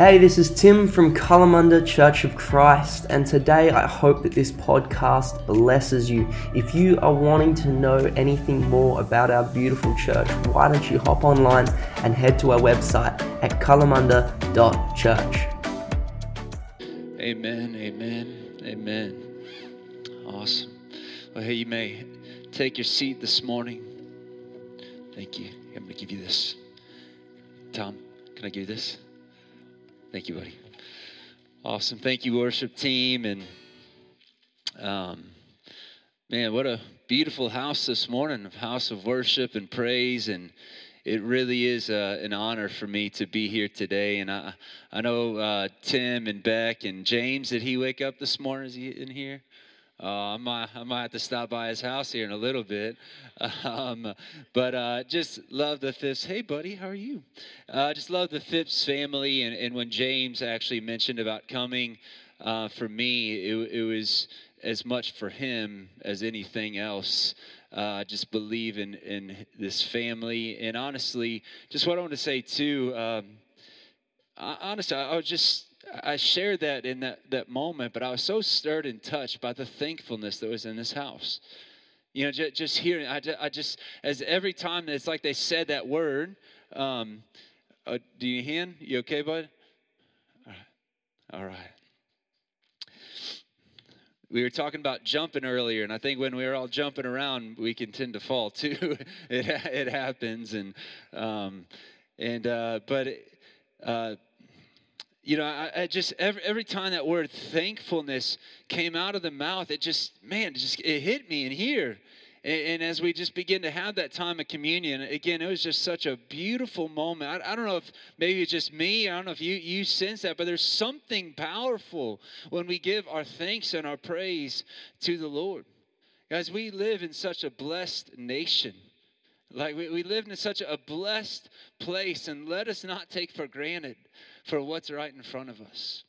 Hey, this is Tim from Kalamunda Church of Christ, and today I hope that this podcast blesses you. If you are wanting to know anything more about our beautiful church, why don't you hop online and head to our website at kalamunda.church. Amen, amen, amen. Awesome. Well, hey, you may take your seat this morning. Thank you. I'm going to give you this. Tom, can I give you this? Thank you, buddy. Awesome. Thank you, worship team. And um, man, what a beautiful house this morning, house of worship and praise. And it really is uh, an honor for me to be here today. And I, I know uh, Tim and Beck and James, did he wake up this morning? Is he in here? Uh, I, might, I might have to stop by his house here in a little bit. Um, but uh, just love the Phipps. Hey, buddy, how are you? Uh, just love the Phipps family. And, and when James actually mentioned about coming, uh, for me, it, it was as much for him as anything else. Uh, just believe in, in this family. And honestly, just what I want to say too, um, honestly, I was just I shared that in that, that moment, but I was so stirred and touched by the thankfulness that was in this house. You know, just, just hearing, I just, I just, as every time it's like they said that word, um, uh, do you hand? You okay, bud? All right. All right. We were talking about jumping earlier, and I think when we were all jumping around, we can tend to fall too. it it happens, and um, and uh, but uh, you know, I, I, just every, every time that word thankfulness came out of the mouth, it just man, it just it hit me in here. And, and, as we just begin to have that time of communion, again, it was just such a beautiful moment. I, I don't know if maybe it's just me. I don't know if you you sense that, but there's something powerful when we give our thanks and our praise to the Lord. Guys, we live in such a blessed nation. Like we, we live in such a blessed place, and let us not take for granted for what's right in front of us.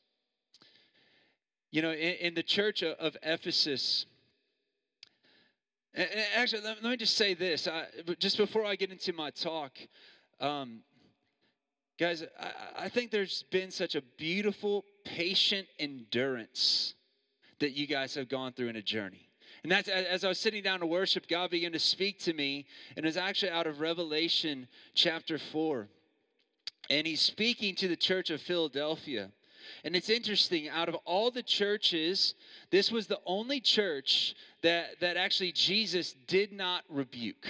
You know, in, in the church of, of Ephesus, actually, let, me just say this. I, just before I get into my talk, um, guys, I, I think there's been such a beautiful, patient endurance that you guys have gone through in a journey. And that's as I was sitting down to worship, God began to speak to me, and it's actually out of Revelation chapter 4 and he's speaking to the church of Philadelphia. And it's interesting, out of all the churches, this was the only church that, that actually Jesus did not rebuke.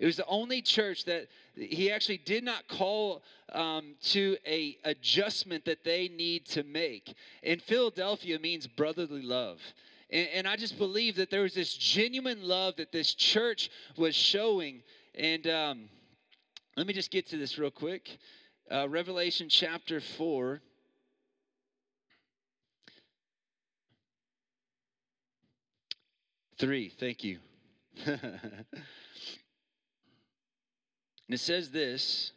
It was the only church that he actually did not call um, to a adjustment that they need to make. And Philadelphia means brotherly love. And, and I just believe that there was this genuine love that this church was showing. And um, let me just get to this real quick uh, Revelation chapter 4. Three, thank you. and it says this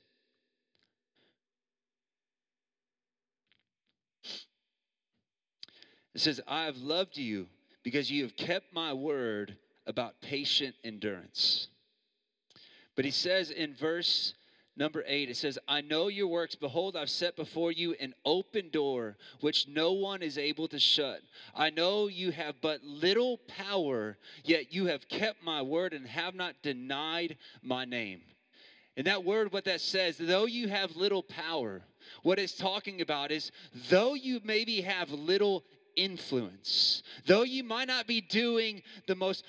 It says, I have loved you because you have kept my word about patient endurance. But he says in verse Number eight, it says, I know your works. Behold, I've set before you an open door, which no one is able to shut. I know you have but little power, yet you have kept my word and have not denied my name. And that word, what that says, though you have little power, what it's talking about is though you maybe have little influence, though you might not be doing the most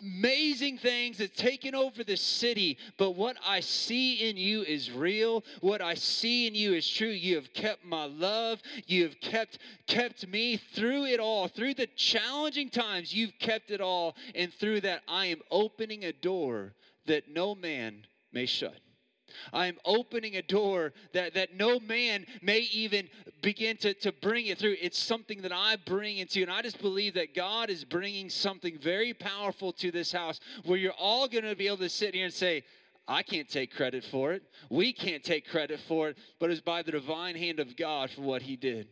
amazing things that's taken over the city, but what I see in you is real. What I see in you is true. You have kept my love. You have kept kept me through it all. Through the challenging times, you've kept it all. And through that, I am opening a door that no man may shut. I am opening a door that, that no man may even begin to, to bring it through. It's something that I bring into, you, and I just believe that God is bringing something very powerful to this house where you're all going to be able to sit here and say, I can't take credit for it. We can't take credit for it, but it's by the divine hand of God for what He did.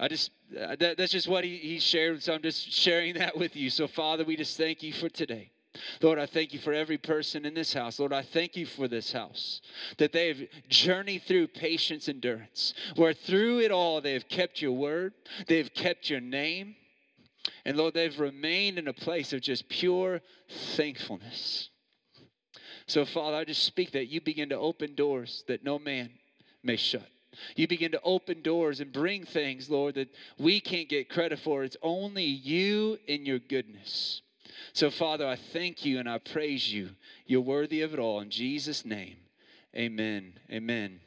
I just, uh, that, that's just what he, he shared, so I'm just sharing that with you. So, Father, we just thank you for today. Lord, I thank you for every person in this house. Lord, I thank you for this house, that they have journeyed through patience, endurance, where through it all they have kept your word, they have kept your name, and Lord, they've remained in a place of just pure thankfulness. So, Father, I just speak that you begin to open doors that no man may shut. You begin to open doors and bring things, Lord, that we can't get credit for. It's only you and your goodness. So, Father, I thank you and I praise you. You're worthy of it all. In Jesus' name, amen. Amen.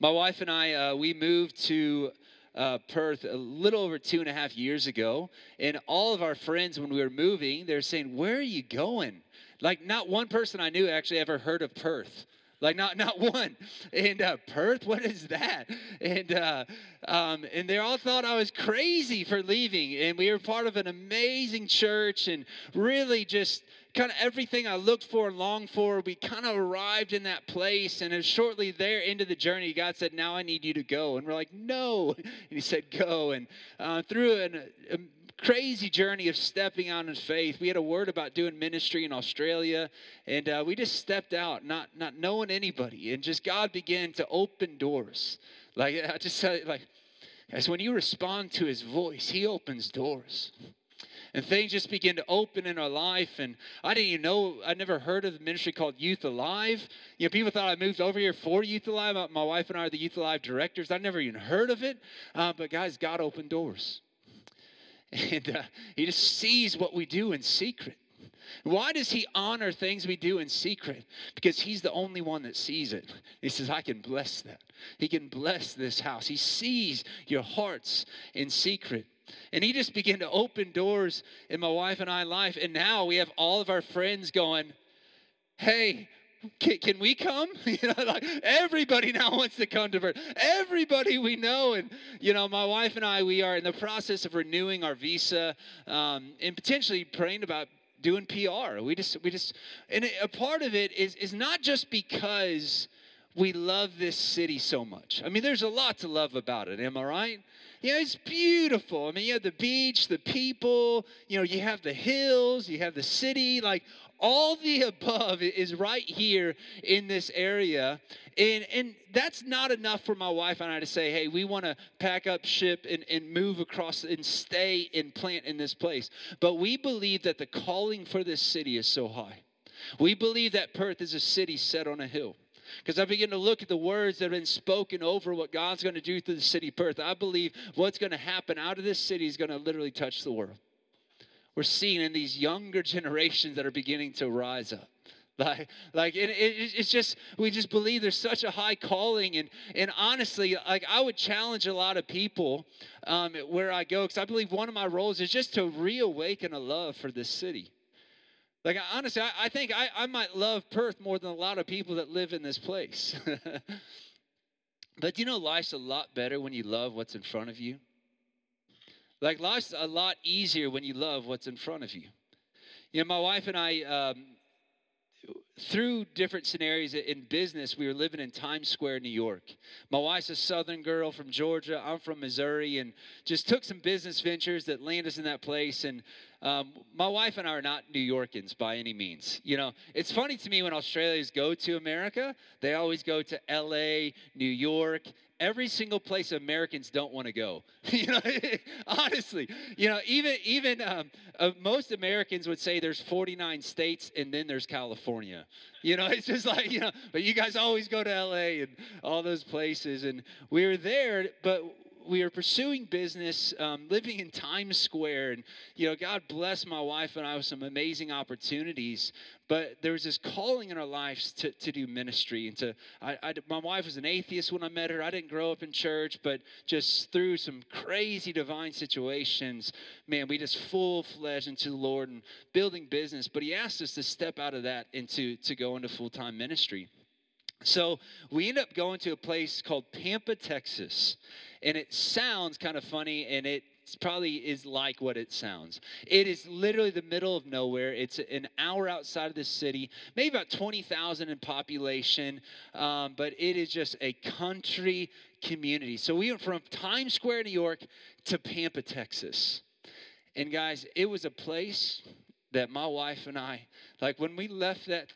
My wife and I, uh, we moved to uh, Perth a little over two and a half years ago. And all of our friends, when we were moving, they're saying, Where are you going? Like, not one person I knew actually ever heard of Perth like not not one. And uh, perth what is that? And uh, um, and they all thought i was crazy for leaving. And we were part of an amazing church and really just kind of everything i looked for and longed for we kind of arrived in that place. And shortly there into the journey god said now i need you to go. And we're like no. And he said go. And uh, through an crazy journey of stepping out in faith. We had a word about doing ministry in Australia, and uh, we just stepped out, not not knowing anybody, and just God began to open doors. Like I just said, like as when you respond to His voice, He opens doors. And things just begin to open in our life. And I didn't even know, I never heard of the ministry called Youth Alive. You know, people thought I moved over here for Youth Alive. My wife and I are the Youth Alive directors. I never even heard of it. Uh, but guys, God opened doors. And uh, he just sees what we do in secret. Why does he honor things we do in secret? Because he's the only one that sees it. He says, I can bless that. He can bless this house. He sees your hearts in secret. And he just began to open doors in my wife and I life. And now we have all of our friends going, Hey, can, can, we come? you know, like everybody now wants to come to Perth. Everybody we know, and you know, my wife and I, we are in the process of renewing our visa, um, and potentially praying about doing PR. We just, we just, and a part of it is is not just because we love this city so much. I mean, there's a lot to love about it. Am I right? Yeah, it's beautiful. I mean, you have the beach, the people, you know, you have the hills, you have the city, like all the above is right here in this area. And, and that's not enough for my wife and I to say, hey, we want to pack up ship and, and move across and stay and plant in this place. But we believe that the calling for this city is so high. We believe that Perth is a city set on a hill. Because I begin to look at the words that have been spoken over what God's going to do through the city Perth. I believe what's going to happen out of this city is going to literally touch the world we're seeing in these younger generations that are beginning to rise up. Like like it, it, it's just we just believe there's such a high calling. And and honestly like i would challenge a lot of people um, where i go because i believe one of my roles is just to reawaken a love for this city. Like honestly i, I think I, I might love perth more than a lot of people that live in this place. But you know life's a lot better when you love what's in front of you like life's a lot easier when you love what's in front of you. You know, my wife and I, um, through different scenarios in business, we were living in Times Square, New York. My wife's a Southern girl from Georgia. I'm from Missouri, and just took some business ventures that landed us in that place. And um, my wife and I are not New Yorkers by any means. You know, it's funny to me when Australians go to America, they always go to LA, New York, every single place Americans don't want to go. you know, honestly, you know, even even um, uh, most Americans would say there's 49 states and then there's California. You know, it's just like you know, but you guys always go to LA and all those places, and we were there, but we were pursuing business, um, living in Times Square, and you know, God bless my wife and I with some amazing opportunities. But there was this calling in our lives to, to do ministry, and to I, I, my wife was an atheist when I met her. I didn't grow up in church, but just through some crazy divine situations, man, we just full fledged into the Lord and building business. But He asked us to step out of that into to go into full time ministry. So we end up going to a place called Pampa, Texas. And it sounds kind of funny, and it probably is like what it sounds. It is literally the middle of nowhere. It's an hour outside of the city, maybe about 20,000 in population, um, but it is just a country community. So we went from Times Square, New York to Pampa, Texas. And guys, it was a place that my wife and I, like when we left that,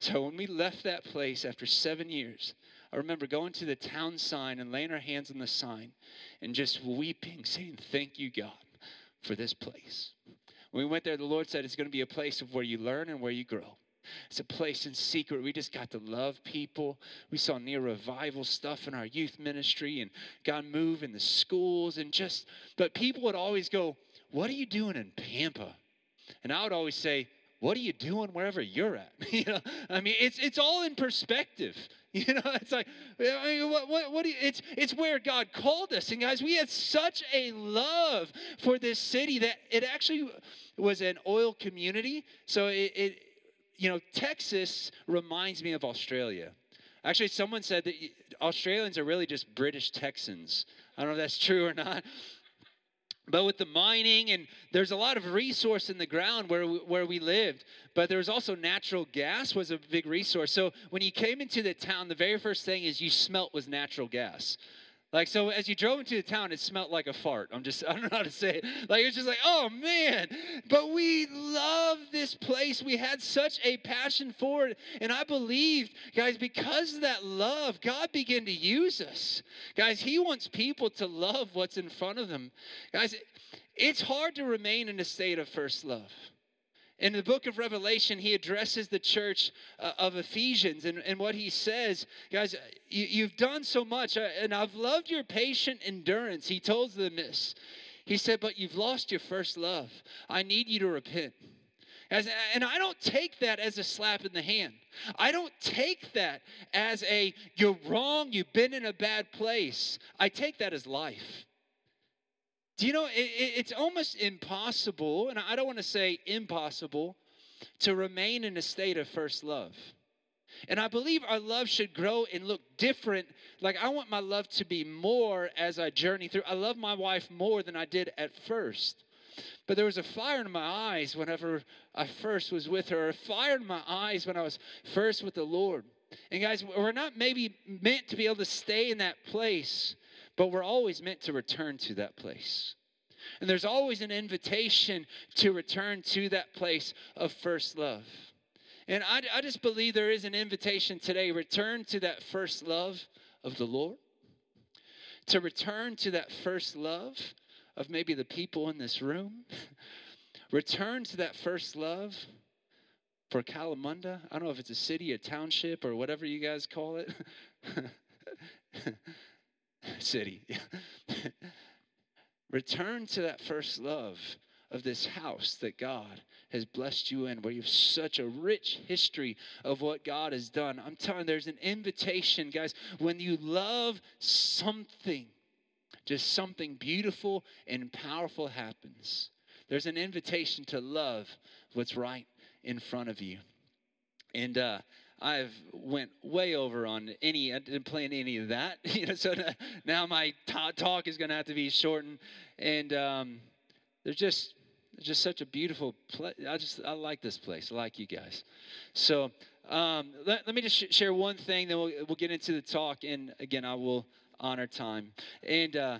so when we left that place after seven years, I remember going to the town sign and laying our hands on the sign and just weeping, saying, Thank you, God, for this place. When we went there, the Lord said it's going to be a place of where you learn and where you grow. It's a place in secret. We just got to love people. We saw near revival stuff in our youth ministry and God move in the schools and just, but people would always go, What are you doing in Pampa? And I would always say, What are you doing wherever you're at? you know, I mean, it's it's all in perspective. You know, it's like, I mean, what, what, what you, it's, it's where God called us. And guys, we had such a love for this city that it actually was an oil community. So it, it you know, Texas reminds me of Australia. Actually, someone said that Australians are really just British Texans. I don't know if that's true or not. But with the mining and there's a lot of resource in the ground where we, where we lived, but there was also natural gas was a big resource. So when you came into the town, the very first thing is you smelt was natural gas. Like, so as you drove into the town, it smelled like a fart. I'm just, I don't know how to say it. Like, it's just like, oh man. But we love this place. We had such a passion for it. And I believed, guys, because of that love, God began to use us. Guys, He wants people to love what's in front of them. Guys, it's hard to remain in a state of first love. In the book of Revelation, he addresses the church uh, of Ephesians, and, and what he says, guys, you, have done so much, uh, and I've loved your patient endurance. He told them this. He said, But you've lost your first love. I need you to repent. As, and I don't take that as a slap in the hand. I don't take that as a, you're wrong, you've been in a bad place. I take that as life. Do you know, it, it's almost impossible, and I don't want to say impossible, to remain in a state of first love. And I believe our love should grow and look different. Like, I want my love to be more as I journey through. I love my wife more than I did at first. But there was a fire in my eyes whenever I first was with her, a fire in my eyes when I was first with the Lord. And guys, we're not maybe meant to be able to stay in that place but we're always meant to return to that place. And there's always an invitation to return to that place of first love. And I, I just believe there is an invitation today return to that first love of the Lord, to return to that first love of maybe the people in this room, return to that first love for Kalamunda. I don't know if it's a city, a township, or whatever you guys call it. city. Return to that first love of this house that God has blessed you in, where you have such a rich history of what God has done. I'm telling you, there's an invitation, guys. When you love something, just something beautiful and powerful happens. There's an invitation to love what's right in front of you. And uh, I've went way over on any. I didn't plan any of that. you know, so now my talk is going to have to be shortened. And um, there's just there's just such a beautiful place. I just I like this place. I like you guys. So um, let, let me just sh- share one thing, then we'll we'll get into the talk. And again, I will honor time. And uh,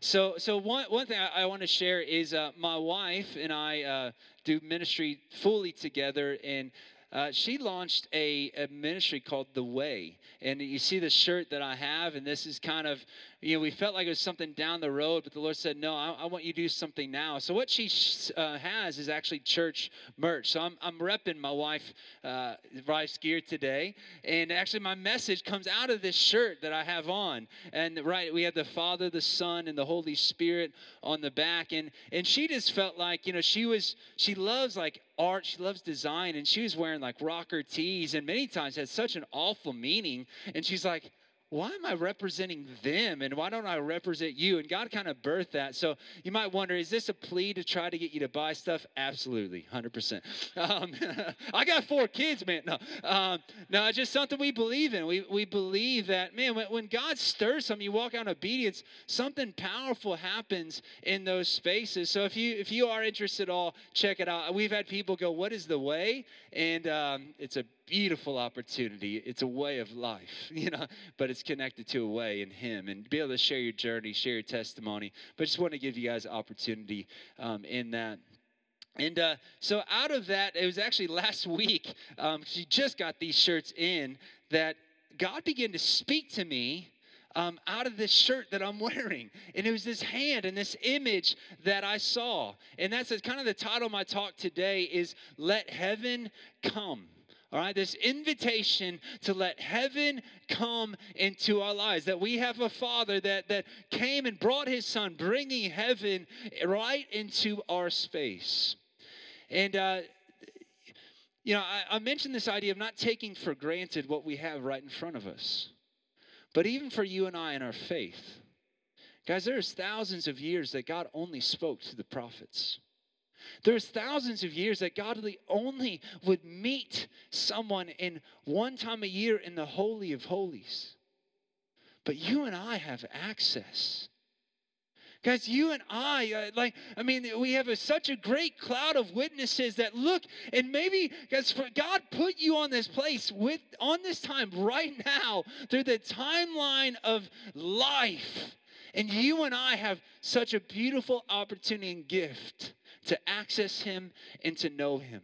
so so one one thing I, I want to share is uh, my wife and I uh, do ministry fully together and uh, she launched a, a ministry called The Way. And you see the shirt that I have, and this is kind of you know, we felt like it was something down the road, but the Lord said, No, I, I want you to do something now. So, what she uh, has is actually church merch. So, I'm, I'm repping my wife, uh, wife's gear today. And actually, my message comes out of this shirt that I have on. And right, we have the Father, the Son, and the Holy Spirit on the back. And, and she just felt like, you know, she was, she loves like art, she loves design, and she was wearing like rocker tees, and many times had such an awful meaning. And she's like, why am I representing them and why don't I represent you? And God kind of birthed that. So you might wonder, is this a plea to try to get you to buy stuff? Absolutely, 100%. Um, I got four kids, man. No, um, no, it's just something we believe in. We, we believe that, man, when, when God stirs something, you walk out in obedience, something powerful happens in those spaces. So if you if you are interested at all, check it out. We've had people go, what is the way? And um, it's a beautiful opportunity. It's a way of life, you know, but it's connected to a way in Him and be able to share your journey, share your testimony. But just want to give you guys opportunity um, in that. And uh, so out of that, it was actually last week, um, she just got these shirts in, that God began to speak to me um, out of this shirt that I'm wearing. And it was this hand and this image that I saw. And that's kind of the title of my talk today is Let Heaven Come. All right, this invitation to let heaven come into our lives. That we have a Father that, that came and brought His Son, bringing heaven right into our space. And, uh, you know, I, I mentioned this idea of not taking for granted what we have right in front of us. But even for you and I in our faith, guys, there's thousands of years that God only spoke to the prophets. There's thousands of years that God only would meet someone in one time a year in the Holy of Holies. But you and I have access. Guys, you and I, uh, like, I mean, we have a, such a great cloud of witnesses that look, and maybe, guys, God put you on this place with, on this time right now through the timeline of life. And you and I have such a beautiful opportunity and gift to access him and to know him.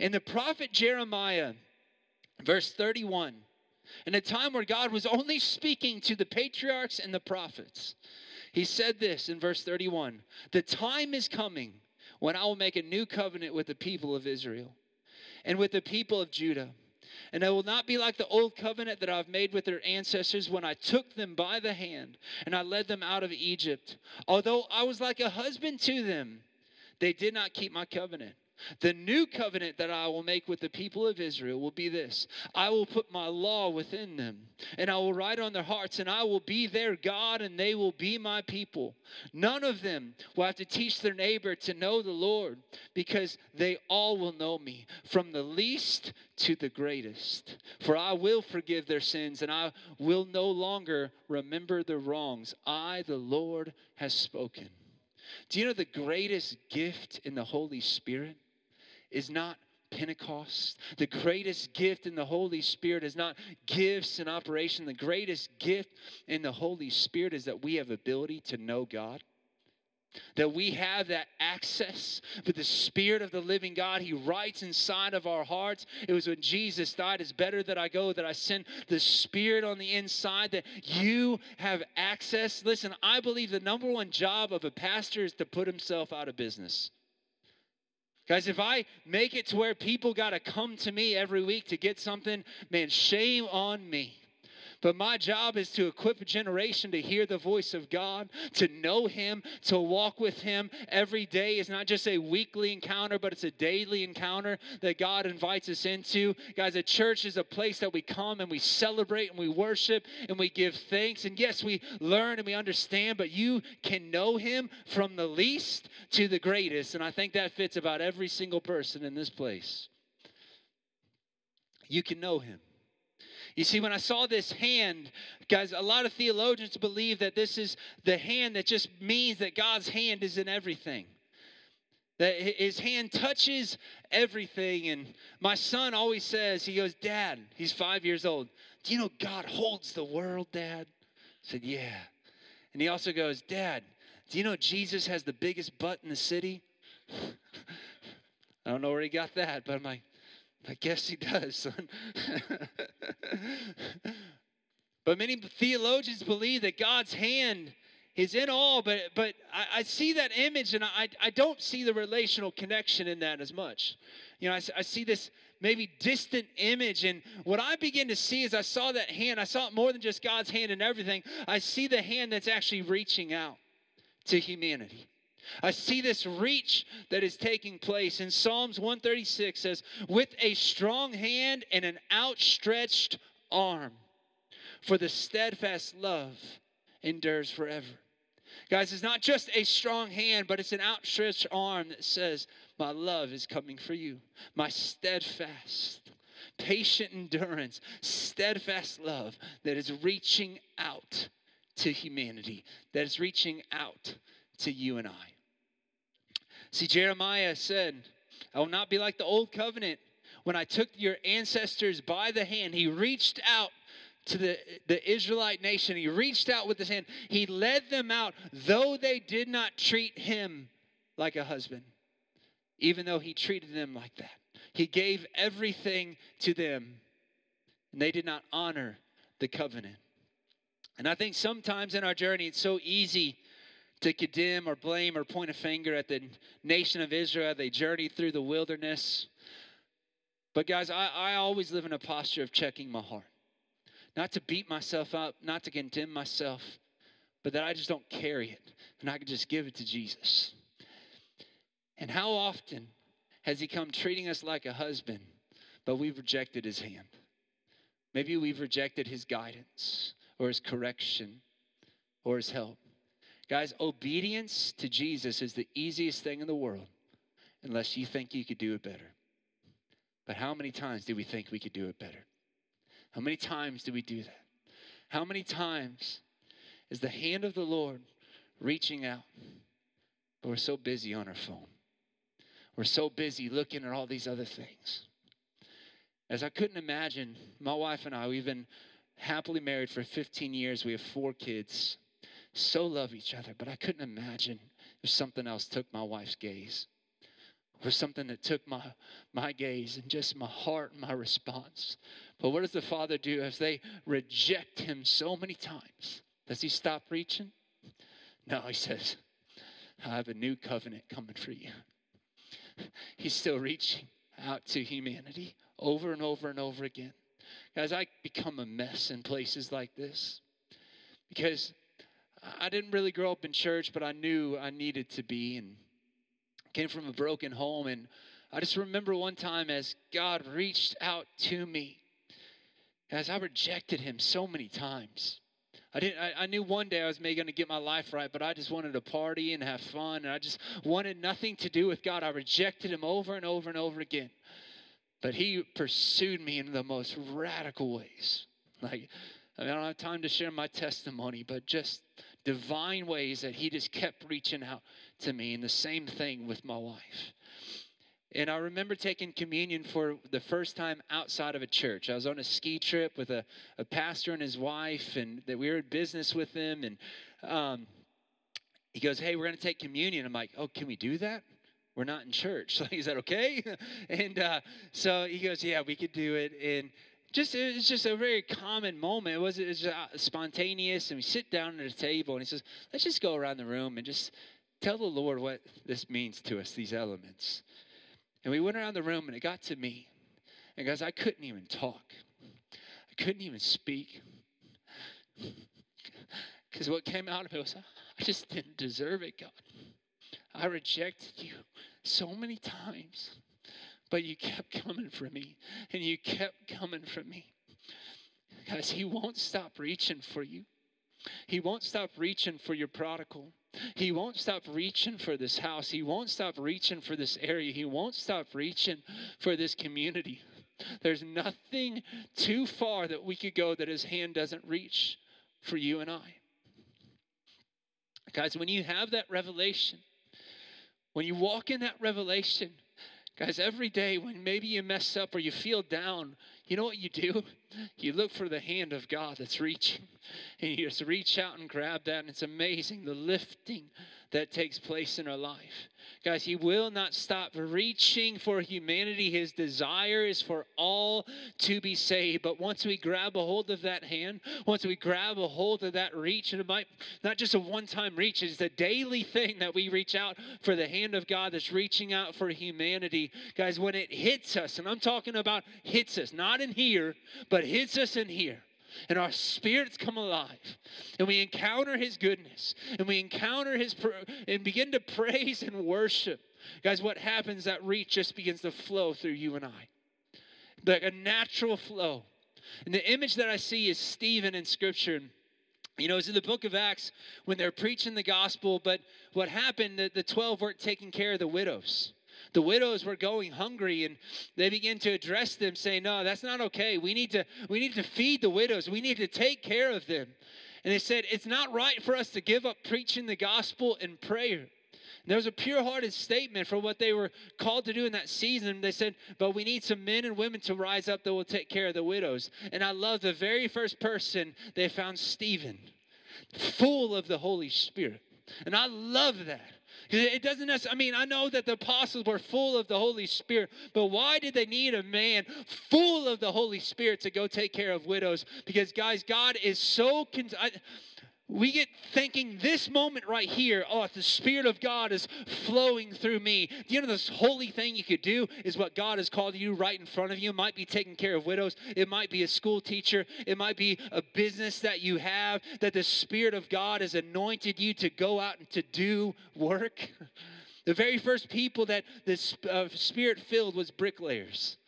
In the prophet Jeremiah, verse 31, in a time where God was only speaking to the patriarchs and the prophets, he said this in verse 31 The time is coming when I will make a new covenant with the people of Israel and with the people of Judah. And it will not be like the old covenant that I've made with their ancestors when I took them by the hand and I led them out of Egypt. Although I was like a husband to them, they did not keep my covenant. The new covenant that I will make with the people of Israel will be this I will put my law within them, and I will write on their hearts, and I will be their God, and they will be my people. None of them will have to teach their neighbor to know the Lord, because they all will know me, from the least to the greatest. For I will forgive their sins, and I will no longer remember their wrongs. I, the Lord, has spoken. Do you know the greatest gift in the Holy Spirit is not Pentecost. The greatest gift in the Holy Spirit is not gifts in operation. The greatest gift in the Holy Spirit is that we have ability to know God. That we have that access with the Spirit of the living God. He writes inside of our hearts. It was when Jesus died, it's better that I go, that I send the Spirit on the inside, that you have access. Listen, I believe the number one job of a pastor is to put himself out of business. Guys, if I make it to where people got to come to me every week to get something, man, shame on me. But my job is to equip a generation to hear the voice of God, to know Him, to walk with Him every day. It's not just a weekly encounter, but it's a daily encounter that God invites us into. Guys, a church is a place that we come and we celebrate and we worship and we give thanks. And yes, we learn and we understand, but you can know Him from the least to the greatest. And I think that fits about every single person in this place. You can know Him. You see, when I saw this hand, guys, a lot of theologians believe that this is the hand that just means that God's hand is in everything. That his hand touches everything. And my son always says, he goes, Dad, he's five years old. Do you know God holds the world, Dad? I said, Yeah. And he also goes, Dad, do you know Jesus has the biggest butt in the city? I don't know where he got that, but I'm like, I guess he does, son. but many theologians believe that God's hand is in all, but but I, I see that image and I, I don't see the relational connection in that as much. You know, I, I see this maybe distant image. And what I begin to see is I saw that hand, I saw it more than just God's hand and everything. I see the hand that's actually reaching out to humanity. I see this reach that is taking place. In Psalms 136 says, with a strong hand and an outstretched arm, for the steadfast love endures forever. Guys, it's not just a strong hand, but it's an outstretched arm that says, My love is coming for you. My steadfast, patient endurance, steadfast love that is reaching out to humanity, that is reaching out to you and I. See, Jeremiah said, I will not be like the old covenant when I took your ancestors by the hand. He reached out to the, the Israelite nation. He reached out with his hand. He led them out, though they did not treat him like a husband. even though he treated them like that. He gave everything to them, and they did not honor the covenant. And I think sometimes in our journey, it's so easy to condemn or blame or point a finger at the nation of Israel. They journeyed through the wilderness. But, guys, I, I always live in a posture of checking my heart. Not to beat myself up, not to condemn myself, but that I just don't carry it and I can just give it to Jesus. And how often has He come treating us like a husband, but we've rejected His hand? Maybe we've rejected His guidance or His correction or His help. Guys, obedience to Jesus is the easiest thing in the world unless you think you could do it better. But how many times do we think we could do it better? How many times do we do that? How many times is the hand of the Lord reaching out, but we're so busy on our phone? We're so busy looking at all these other things. As I couldn't imagine, my wife and I, we've been happily married for 15 years. We have four kids. So love each other, but I couldn't imagine if something else took my wife's gaze. Or something that took my, my gaze and just my heart and my response. But what does the Father do as they reject him so many times? Does he stop reaching? No, he says, I have a new covenant coming for you. He's still reaching out to humanity over and over and over again. Guys, I become a mess in places like this because I didn't really grow up in church, but I knew I needed to be and came from a broken home. And I just remember one time as God reached out to me, as I rejected Him so many times. I didn't. I, I, knew one day I was maybe going to get my life right, but I just wanted to party and have fun, and I just wanted nothing to do with God. I rejected Him over and over and over again. But He pursued me in the most radical ways. Like I, mean, I don't have time to share my testimony, but just divine ways that He just kept reaching out to me. And the same thing with my wife. And I remember taking communion for the first time outside of a church. I was on a ski trip with a, a pastor and his wife, and that we were in business with them. And um, he goes, Hey, we're going to take communion. I'm like, Oh, can we do that? We're not in church. Like, is that okay? and uh, so he goes, Yeah, we could do it. And just it was just a very common moment. It was, it was uh, spontaneous, and we sit down at a table, and he says, "Let's just go around the room and just tell the Lord what this means to us, these elements." And we went around the room and it got to me. And guys, I couldn't even talk. I couldn't even speak. Because what came out of it was, I just didn't deserve it, God. I rejected you so many times, but you kept coming for me, and you kept coming for me. Guys, He won't stop reaching for you. He won't stop reaching for your prodigal. He won't stop reaching for this house. He won't stop reaching for this area. He won't stop reaching for this community. There's nothing too far that we could go that his hand doesn't reach for you and I. Guys, when you have that revelation, when you walk in that revelation, guys, every day when maybe you mess up or you feel down, you know what you do? You look for the hand of God that's reaching, and you just reach out and grab that, and it's amazing the lifting that takes place in our life. Guys, He will not stop reaching for humanity. His desire is for all to be saved. But once we grab a hold of that hand, once we grab a hold of that reach, and it might not just a one time reach, it's a daily thing that we reach out for the hand of God that's reaching out for humanity. Guys, when it hits us, and I'm talking about hits us, not in here, but hits us in here and our spirits come alive and we encounter his goodness and we encounter his and begin to praise and worship. Guys what happens that reach just begins to flow through you and i. Like a natural flow. And the image that i see is stephen in scripture. You know, it's in the book of Acts when they're preaching the gospel, but what happened, the, the 12 weren't taking care of the widows. The widows were going hungry and they began to address them saying, "No, that's not okay. We need to we need to feed the widows. We need to take care of them." And they said, "It's not right for us to give up preaching the gospel and prayer." And there was a pure-hearted statement for what they were called to do in that season. They said, "But we need some men and women to rise up that will take care of the widows." And I love the very first person they found Stephen, full of the Holy Spirit. And I love that. It doesn't necessarily, I mean, I know that the apostles were full of the Holy Spirit, but why did they need a man full of the Holy Spirit to go take care of widows? Because, guys, God is so. Con- I, we get thinking this moment right here, oh, the Spirit of God is flowing through me. You know this holy thing you could do is what God has called you right in front of you? It might be taking care of widows, it might be a school teacher, it might be a business that you have, that the Spirit of God has anointed you to go out and to do work. The very first people that the uh, Spirit filled was bricklayers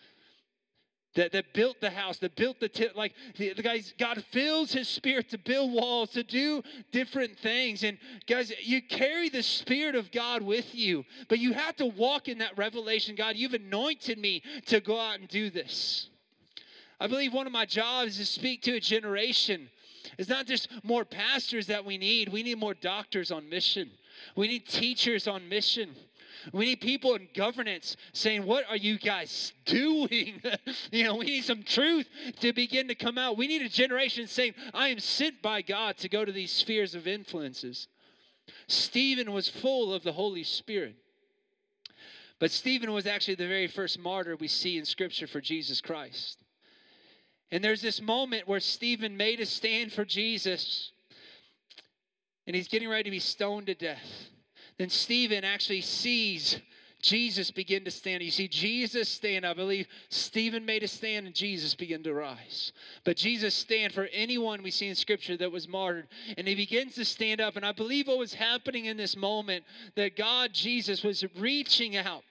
that, that built the house, that built the tip. Like the, the, guys, God fills His Spirit to build walls, to do different things. And guys, you carry the Spirit of God with you, but you have to walk in that revelation. God, you've anointed me to go out and do this. I believe one of my jobs is to speak to a generation. It's not just more pastors that we need, we need more doctors on mission. We need teachers on mission. We need people in governance saying, What are you guys doing? you know, we need some truth to begin to come out. We need a generation saying, I am sent by God to go to these spheres of influences. Stephen was full of the Holy Spirit. But Stephen was actually the very first martyr we see in Scripture for Jesus Christ. And there's this moment where Stephen made a stand for Jesus, and he's getting ready to be stoned to death then Stephen actually sees Jesus begin to stand. You see Jesus stand. I believe Stephen made a stand and Jesus began to rise. But Jesus stand for anyone we see in scripture that was martyred. And he begins to stand up. And I believe what was happening in this moment that God, Jesus, was reaching out.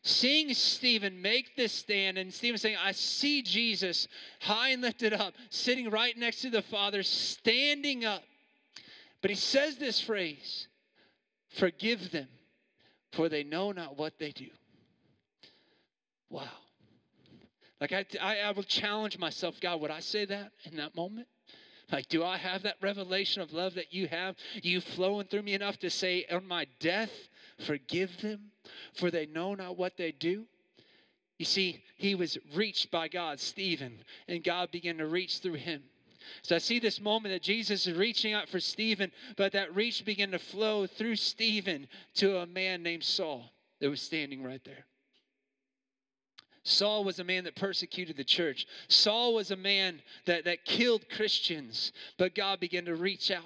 Seeing Stephen make this stand, and Stephen saying, I see Jesus high and lifted up, sitting right next to the Father, standing up. But he says this phrase Forgive them, for they know not what they do. Wow. Like, I, I, I will challenge myself, God, would I say that in that moment? Like, do I have that revelation of love that you have? You flowing through me enough to say, on my death, forgive them, for they know not what they do? You see, he was reached by God, Stephen, and God began to reach through him. So I see this moment that Jesus is reaching out for Stephen, but that reach began to flow through Stephen to a man named Saul that was standing right there. Saul was a man that persecuted the church. Saul was a man that, that killed Christians, but God began to reach out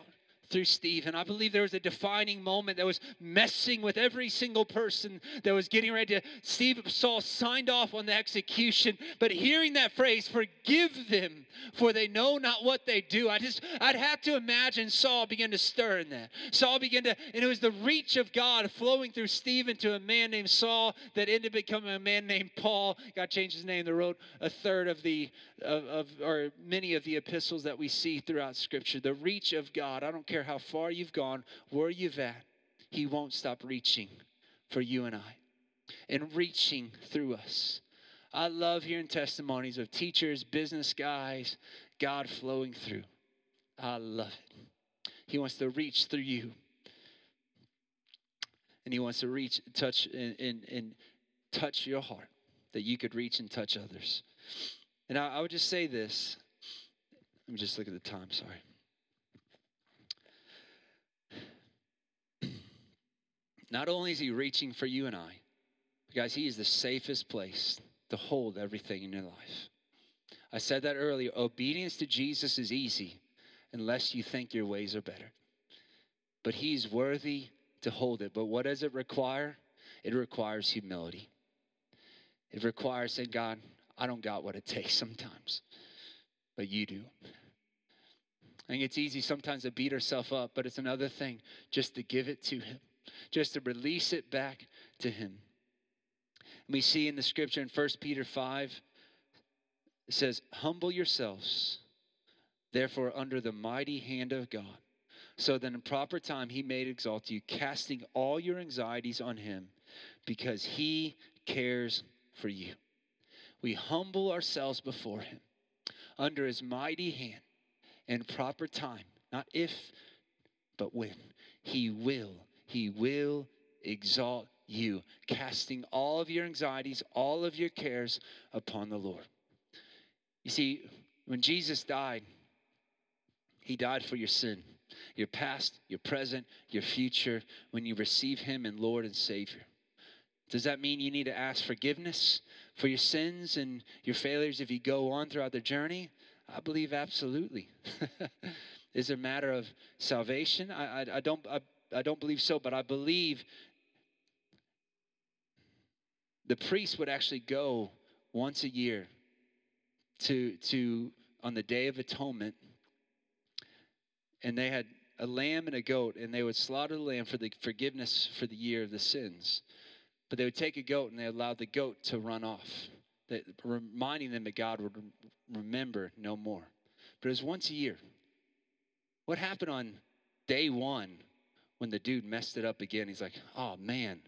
through Stephen. I believe there was a defining moment that was messing with every single person that was getting ready to. Steve Saul signed off on the execution, but hearing that phrase, forgive them, for they know not what they do. I just, I'd have to imagine Saul began to stir in that. Saul began to, and it was the reach of God flowing through Stephen to a man named Saul that ended up becoming a man named Paul. God changed his name. They wrote a third of the, of, of or many of the epistles that we see throughout Scripture. The reach of God. I don't care care how far you've gone, where you've at, He won't stop reaching for you and I and reaching through us. I love hearing testimonies of teachers, business guys, God flowing through. I love it. He wants to reach through you. And he wants to reach, touch, and, and, and touch your heart that you could reach and touch others. And I, I would just say this. Me just look at the time, sorry. Not only is He reaching for you and I, guys, He is the safest place to hold everything in your life. I said that earlier. Obedience to Jesus is easy unless you think your ways are better. But He's worthy to hold it. But what does it require? It requires humility. It requires saying, God, I don't got what it takes sometimes, but you do. I think it's easy sometimes to beat ourselves up, but it's another thing just to give it to Him just to release it back to Him. And we see in the scripture in 1 Peter 5, it says, Humble yourselves, therefore, under the mighty hand of God, so that in proper time He may exalt you, casting all your anxieties on Him, because He cares for you. We humble ourselves before Him under His mighty hand in proper time, not if, but when. He will he will exalt you, casting all of your anxieties, all of your cares upon the Lord. You see, when Jesus died, he died for your sin. your past, your present, your future, when you receive Him and Lord and Savior. Does that mean you need to ask forgiveness for your sins and your failures if you go on throughout the journey? I believe absolutely. Is it a matter of salvation? I, I, I don't I, I don't believe so, but I believe the priest would actually go once a year to to on the day of atonement and they had a lamb and a goat and they would slaughter the lamb for the forgiveness for the year of the sins. But they would take a goat and they allowed the goat to run off that, reminding them that god would remember no more. But it was once a year. What happened on day one when the dude messed it up again he's like oh man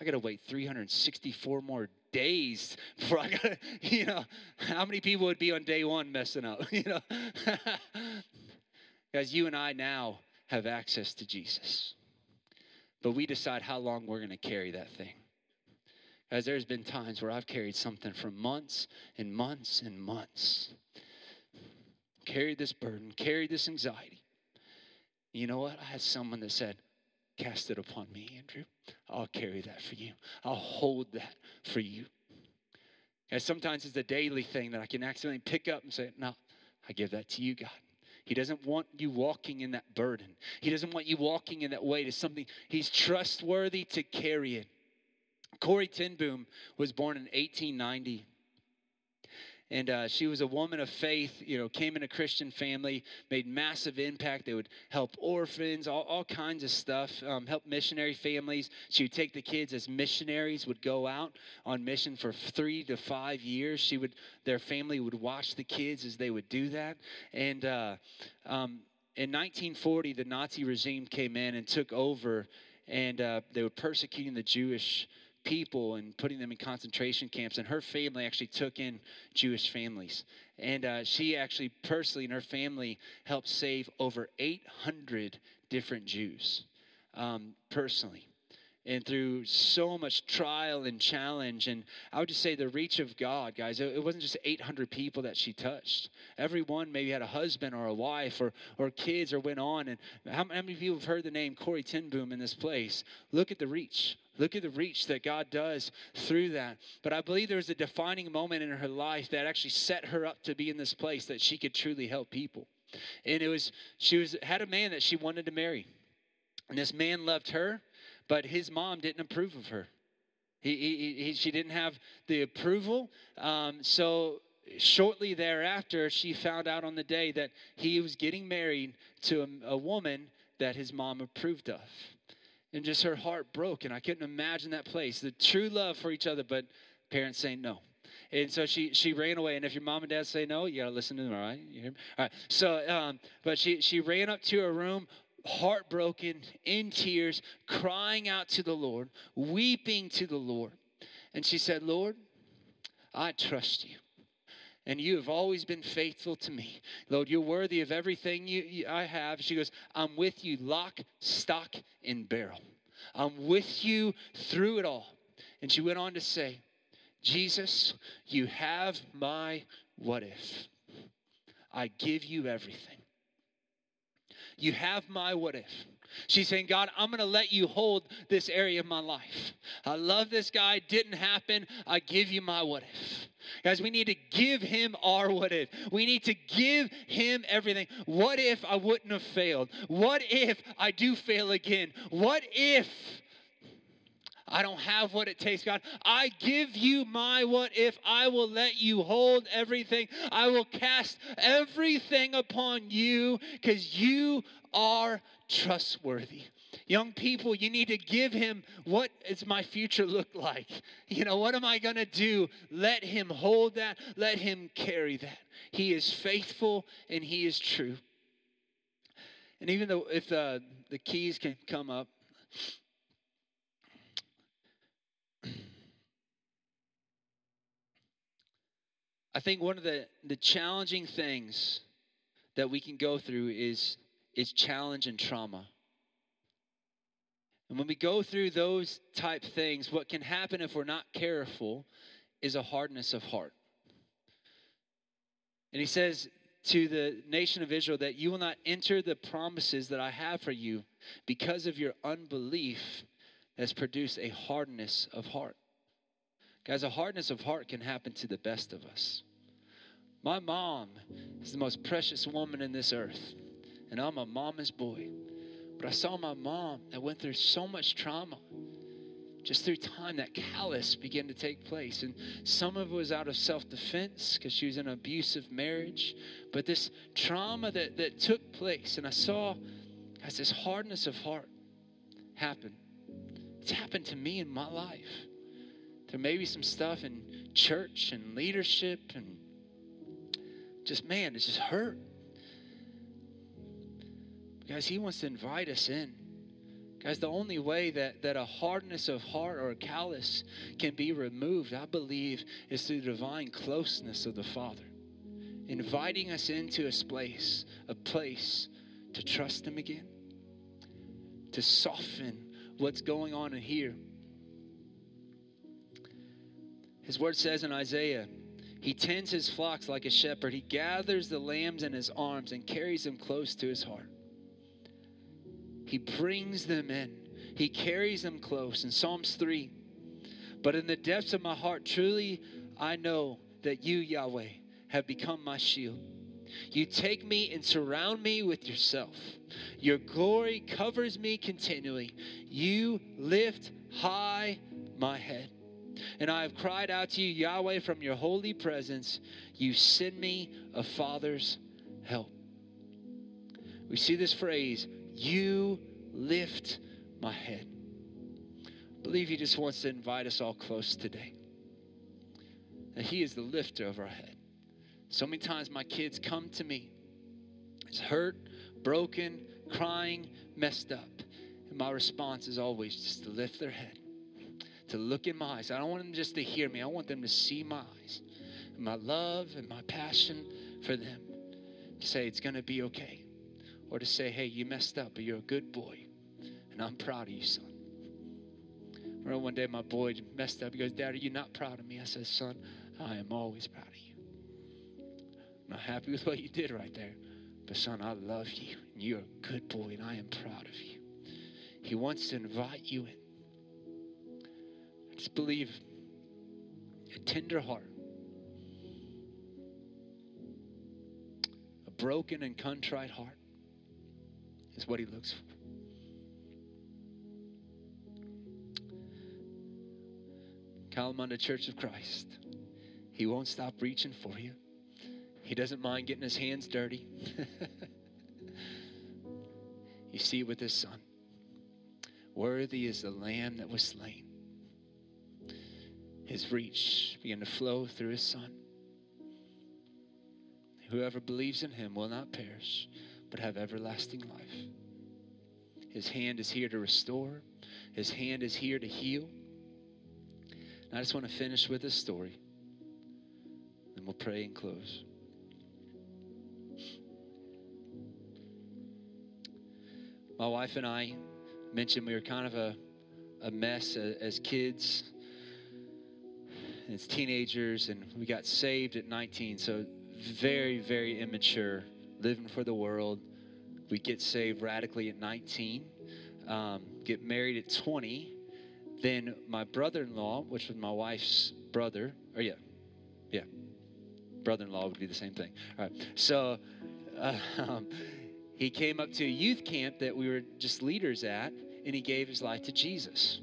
I got to wait 364 more days before I got to, you know, how many people would be on day one messing up, you know? Guys, you and I now have access to Jesus. But we decide how long we're going to carry that thing. Guys, there's been times where I've carried something for months and months and months. Carried this burden, carried this anxiety. You know what? I had someone that said, Cast it upon me, Andrew. I'll carry that for you. I'll hold that for you. And sometimes it's a daily thing that I can accidentally pick up and say, No, I give that to you, God. He doesn't want you walking in that burden. He doesn't want you walking in that weight. It's something He's trustworthy to carry it. Corrie ten Boom was born in 1890 and uh, she was a woman of faith you know came in a christian family made massive impact. They would help orphans all, all kinds of stuff um, help missionary families. She would take the kids as missionaries would go out on mission for three to five years. She would their family would watch the kids as they would do that. And uh, um, in 1940 the nazi regime came in and took over and uh, they were persecuting the jewish people and putting them in concentration camps. And her family actually took in Jewish families. And uh, she actually personally and her family helped save over 800 different Jews um, personally and through so much trial and challenge. And I would just say the reach of God, guys, it wasn't just 800 people that she touched. Everyone maybe had a husband or a wife or, or kids or went on. And how, how many people have heard the name Corrie ten Boom in this place? Look at the reach. Look at the reach that God does through that. But I believe there was a defining moment in her life that actually set her up to be in this place that she could truly help people. And it was, she was, had a man that she wanted to marry. And this man loved her but his mom didn't approve of her. He, he, he she didn't have the approval. Um, so shortly thereafter, she found out on the day that he was getting married to a, a woman that his mom approved of. And just her heart broke, and I couldn't imagine that place. The true love for each other, but parents saying no. And so she she ran away. And if your mom and dad say no, you gotta listen to them, all right? You hear me? All right. So, um, but she she ran up to her room, heartbroken, in tears, crying out to the Lord, weeping to the Lord. And she said, Lord, I trust you. And you have always been faithful to me. Lord, you're worthy of everything you, you, I have. She goes, I'm with you, lock, stock, and barrel. I'm with you through it all. And she went on to say, Jesus, you have my what if. I give you everything. You have my what if. She's saying, God, I'm going to let you hold this area of my life. I love this guy. Didn't happen. I give you my what if. Guys, we need to give him our what if. We need to give him everything. What if I wouldn't have failed? What if I do fail again? What if I don't have what it takes, God. I give you my what if. I will let you hold everything. I will cast everything upon you because you are trustworthy. Young people, you need to give him what does my future look like? You know, what am I going to do? Let him hold that. Let him carry that. He is faithful and he is true. And even though if uh, the keys can come up, I think one of the, the challenging things that we can go through is, is challenge and trauma. And when we go through those type things, what can happen if we're not careful is a hardness of heart. And he says to the nation of Israel that you will not enter the promises that I have for you because of your unbelief has produced a hardness of heart. Guys, a hardness of heart can happen to the best of us. My mom is the most precious woman in this earth, and I'm a mama's boy. But I saw my mom that went through so much trauma just through time that callous began to take place. And some of it was out of self-defense because she was in an abusive marriage. But this trauma that, that took place and i saw as this hardness of heart happen it's happened to me in my life. There may be some stuff in church and leadership and just man it's just hurt guys he wants to invite us in Guys, the only way that, that a hardness of heart or a callous can be removed, I believe, is through the divine closeness of the Father. Inviting us into a place, a place to trust Him again, to soften what's going on in here. His word says in Isaiah, He tends His flocks like a shepherd. He gathers the lambs in His arms and carries them close to His heart. He brings them in, He carries them close. In Psalms 3, but in the depths of my heart, truly I know that you, Yahweh, have become my shield. You take me and surround me with yourself. Your glory covers me continually. You lift high my head. And I have cried out to you, Yahweh, from your holy presence. You send me a father's help. We see this phrase, you lift my head. I believe He just wants to invite us all close today. That He is the lifter of our head. So many times my kids come to me, it's hurt, broken, crying, messed up. And my response is always just to lift their head, to look in my eyes. I don't want them just to hear me, I want them to see my eyes, my love and my passion for them. To say it's going to be okay or to say, hey, you messed up, but you're a good boy, and I'm proud of you, son. Remember one day my boy messed up. He goes, Dad, are you not proud of me? I said, Son, I am always proud of you. I'm not happy with what you did right there, but son, I love you, and you're a good boy, and I am proud of you. He wants to invite you in. I just believe a tender heart, a broken and contrite heart is what he looks for. Kalamunda Church of Christ. He won't stop reaching for you. He doesn't mind getting his hands dirty. you see with his son. Worthy is the lamb that was slain. His reach began to flow through his son. Whoever believes in him will not perish, but have everlasting life. His hand is here to restore, His hand is here to heal. And I just want to finish with a story, and we'll pray and close. My wife and I mentioned we were kind of a, a mess as kids as teenagers, and we got saved at 19, so very, very immature living for the world. We get saved radically at 19, um, get married at 20. Then my brother in law, which was my wife's brother, or yeah, yeah, brother in law would be the same thing. All right. So uh, um, he came up to a youth camp that we were just leaders at, and he gave his life to Jesus.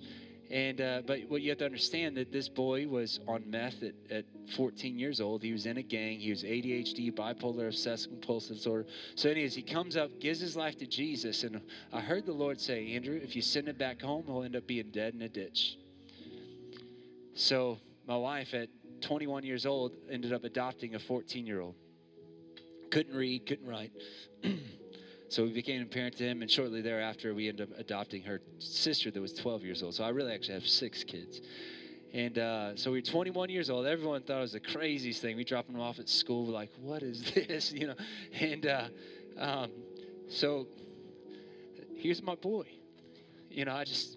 And uh, but what you have to understand that this boy was on meth at, at 14 years old. He was in a gang. He was ADHD, bipolar, obsessive compulsive disorder. So, anyways, he comes up, gives his life to Jesus, and I heard the Lord say, Andrew, if you send him back home, he'll end up being dead in a ditch. So my wife, at 21 years old, ended up adopting a 14 year old. Couldn't read, couldn't write. So we became a parent to him, and shortly thereafter, we ended up adopting her sister that was 12 years old. So I really actually have six kids. And uh, so we were 21 years old. Everyone thought it was the craziest thing. We dropped them off at school. Like, what is this? You know, and uh, um, so here's my boy. You know, I just,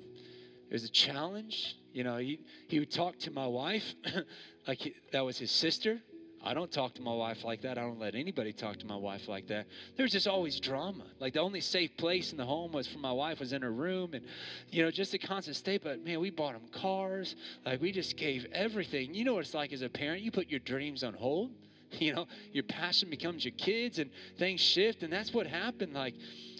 it was a challenge. You know, he, he would talk to my wife like he, that was his sister I don't talk to my wife like that. I don't let anybody talk to my wife like that. There's just always drama. Like the only safe place in the home was for my wife was in her room, and you know, just a constant state. But man, we bought them cars. Like we just gave everything. You know what it's like as a parent. You put your dreams on hold. You know, your passion becomes your kids, and things shift, and that's what happened. Like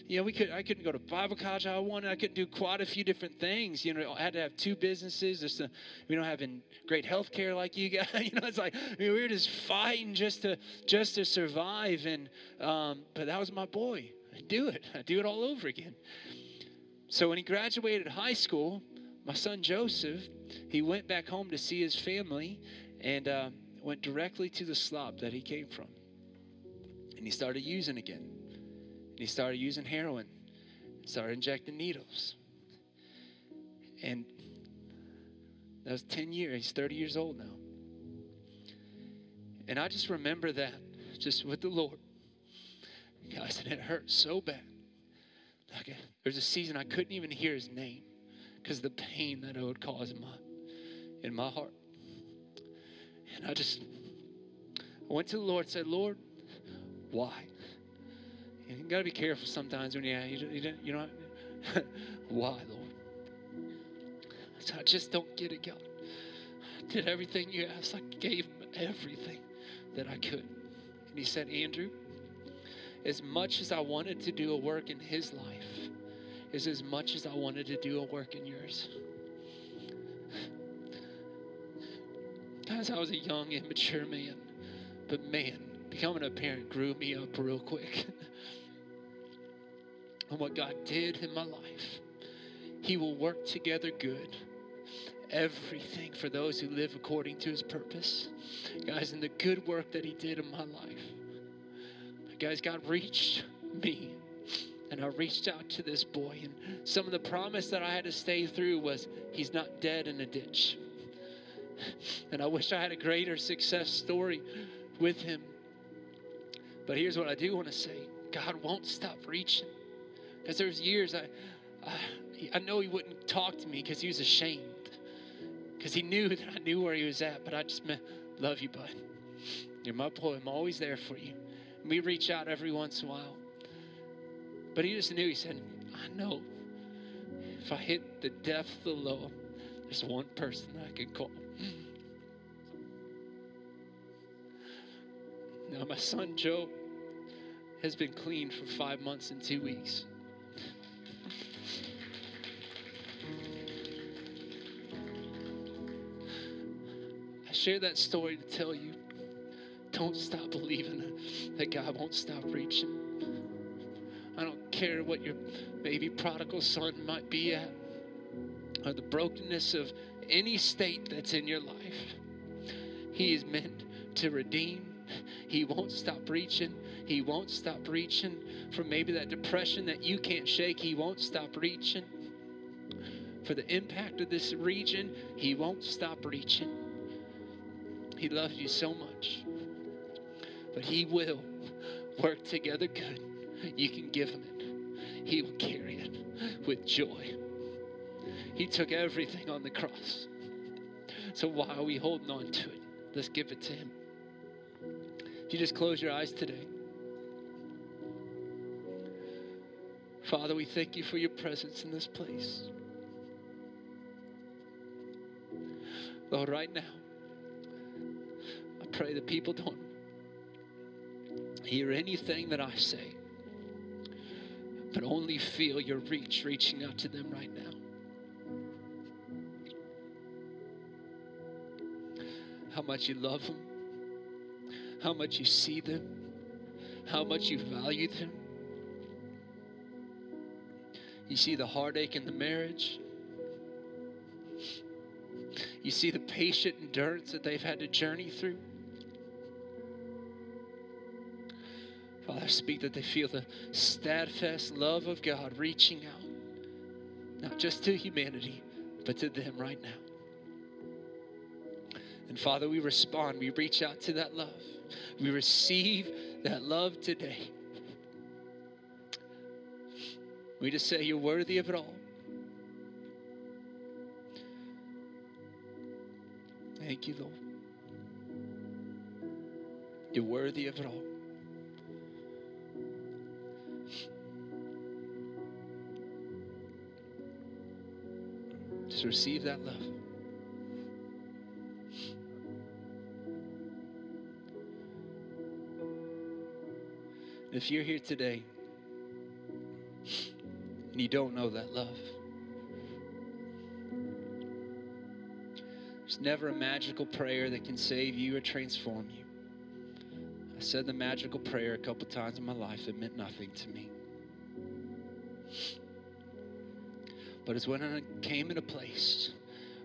you know, we could I couldn't go to Bible college I wanted. I couldn't do quite a few different things. You know, I had to have two businesses. Just to, we don't having great health care like you guys. you know, it's like I mean, we were just fighting just to just to survive. And um, but that was my boy. I do it. I do it all over again. So when he graduated high school, my son Joseph, he went back home to see his family, and uh, went directly to the slop that he came from. And he started using again. He started using heroin, started injecting needles. And that was 10 years. He's 30 years old now. And I just remember that just with the Lord. Guys, and it hurt so bad. Like there was a season I couldn't even hear his name because the pain that it would cause in my in my heart. And I just I went to the Lord and said, Lord, why? You got to be careful sometimes when you, you, you, you know, why, Lord? So I just don't get it, God. I did everything you asked. I gave everything that I could. And he said, Andrew, as much as I wanted to do a work in his life, is as much as I wanted to do a work in yours. Guys, I was a young, immature man, but man, becoming a parent grew me up real quick. and what God did in my life, He will work together good. Everything for those who live according to His purpose. Guys, in the good work that He did in my life, guys, God reached me and I reached out to this boy. And some of the promise that I had to stay through was he's not dead in a ditch. And I wish I had a greater success story with him. But here's what I do want to say God won't stop reaching. Because there's years I, I, I know he wouldn't talk to me because he was ashamed. Because he knew that I knew where he was at. But I just meant, love you, bud. You're my boy. I'm always there for you. And we reach out every once in a while. But he just knew. He said, I know if I hit the depth of the low, there's one person I can call. Now, my son Joe has been clean for five months and two weeks. Share that story to tell you don't stop believing that God won't stop reaching. I don't care what your baby prodigal son might be at or the brokenness of any state that's in your life. He is meant to redeem. He won't stop reaching. He won't stop reaching for maybe that depression that you can't shake. He won't stop reaching for the impact of this region. He won't stop reaching. He loves you so much. But He will work together good. You can give Him it, He will carry it with joy. He took everything on the cross. So why are we holding on to it? Let's give it to Him. If you just close your eyes today. Father, we thank you for your presence in this place. Lord, right now, pray that people don't hear anything that I say, but only feel your reach reaching out to them right now. How much you love them, how much you see them, how much you value them. You see the heartache in the marriage. You see the patient endurance that they've had to journey through. I speak that they feel the steadfast love of God reaching out, not just to humanity, but to them right now. And Father, we respond. We reach out to that love. We receive that love today. We just say, You're worthy of it all. Thank you, Lord. You're worthy of it all. Just receive that love. If you're here today and you don't know that love, there's never a magical prayer that can save you or transform you. I said the magical prayer a couple times in my life, it meant nothing to me. But it's when I came in a place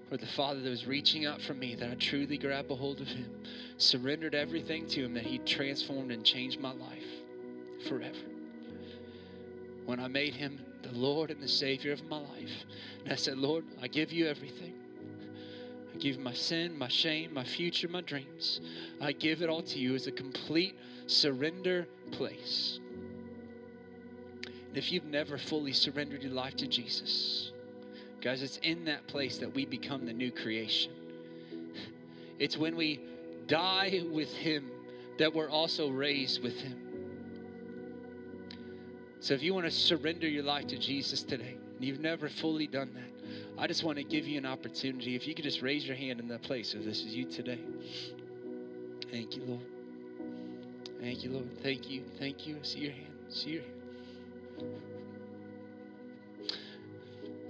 where the Father that was reaching out for me that I truly grabbed a hold of Him, surrendered everything to Him, that He transformed and changed my life forever. When I made Him the Lord and the Savior of my life, and I said, Lord, I give you everything. I give my sin, my shame, my future, my dreams. I give it all to you as a complete surrender place. And if you've never fully surrendered your life to Jesus, Guys, it's in that place that we become the new creation. It's when we die with Him that we're also raised with Him. So if you want to surrender your life to Jesus today, and you've never fully done that, I just want to give you an opportunity. If you could just raise your hand in that place, if this is you today. Thank you, Lord. Thank you, Lord. Thank you. Thank you. See your hand. See your hand.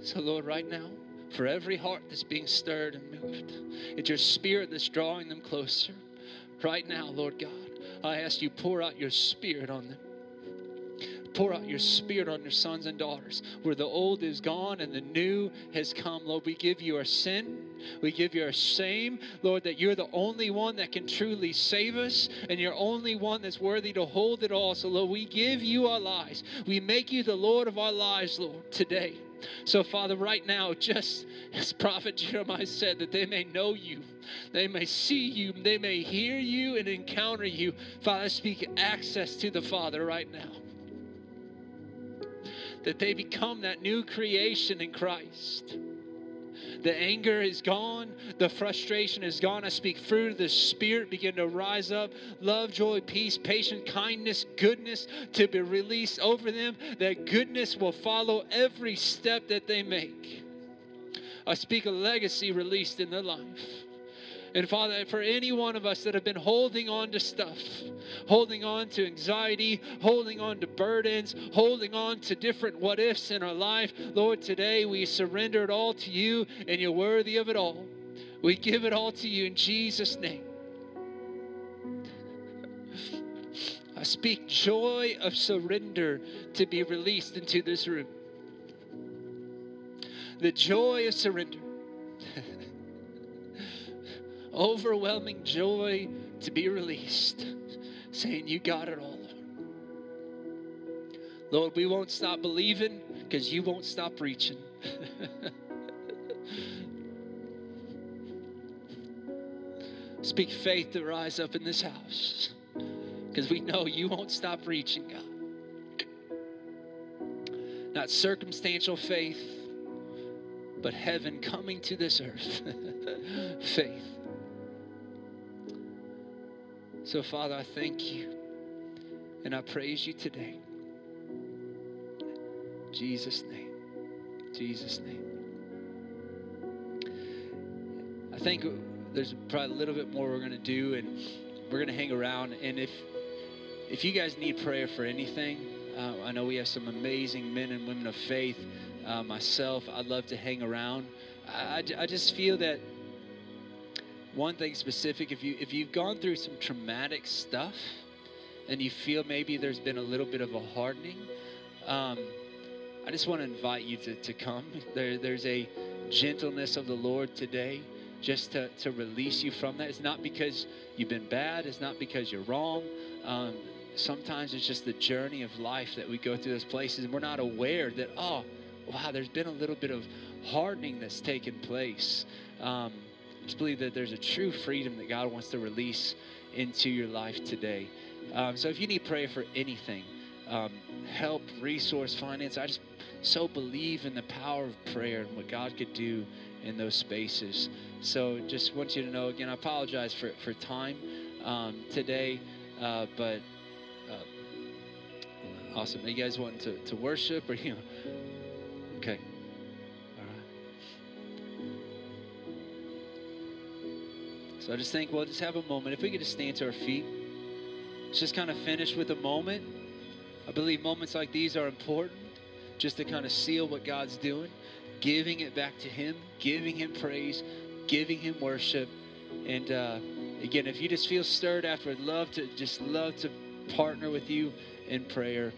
So, Lord, right now, for every heart that's being stirred and moved, it's your spirit that's drawing them closer. Right now, Lord God, I ask you pour out your spirit on them. Pour out your spirit on your sons and daughters, where the old is gone and the new has come. Lord, we give you our sin. We give you our shame, Lord, that you're the only one that can truly save us, and you're only one that's worthy to hold it all. So, Lord, we give you our lives. We make you the Lord of our lives, Lord, today. So, Father, right now, just as Prophet Jeremiah said, that they may know you, they may see you, they may hear you and encounter you. Father, speak access to the Father right now. That they become that new creation in Christ. The anger is gone. The frustration is gone. I speak fruit of the Spirit begin to rise up. Love, joy, peace, patience, kindness, goodness to be released over them. That goodness will follow every step that they make. I speak a legacy released in their life. And Father, for any one of us that have been holding on to stuff, holding on to anxiety, holding on to burdens, holding on to different what ifs in our life, Lord, today we surrender it all to you and you're worthy of it all. We give it all to you in Jesus' name. I speak joy of surrender to be released into this room. The joy of surrender overwhelming joy to be released, saying, You got it all, Lord. We won't stop believing because you won't stop reaching. Speak faith to rise up in this house because we know you won't stop reaching, God. Not circumstantial faith, but heaven coming to this earth. faith. So, Father, I thank you and I praise you today. Jesus' name. Jesus' name. I think there's probably a little bit more we're going to do, and we're going to hang around. And if if you guys need prayer for anything, uh, I know we have some amazing men and women of faith. Uh, myself, I'd love to hang around. I, I just feel that one thing specific if you if you've gone through some traumatic stuff and you feel maybe there's been a little bit of a hardening um, i just want to invite you to, to come. There, there's a gentleness of the lord today just to, to release you from that. It's not because you've been bad it's not because you're wrong. Um, sometimes it's just the journey of life that we go through those places and we're not aware that oh wow there's been a little bit of hardening that's taken place. Um, just believe that there's a true freedom that God wants to release into your life today. Um, so if you need prayer for anything, um, help, resource, finance, I just so believe in the power of prayer and what God could do in those spaces. So just want you to know again, I apologize for, for time um, today. Uh, but uh, awesome. Are you guys wanting to, to worship or you? know? Okay. So I just think we'll just have a moment. If we could just stand to our feet, just kind of finish with a moment. I believe moments like these are important just to kind of seal what God's doing, giving it back to Him, giving Him praise, giving Him worship. And uh, again, if you just feel stirred after, love to just love to partner with you in prayer.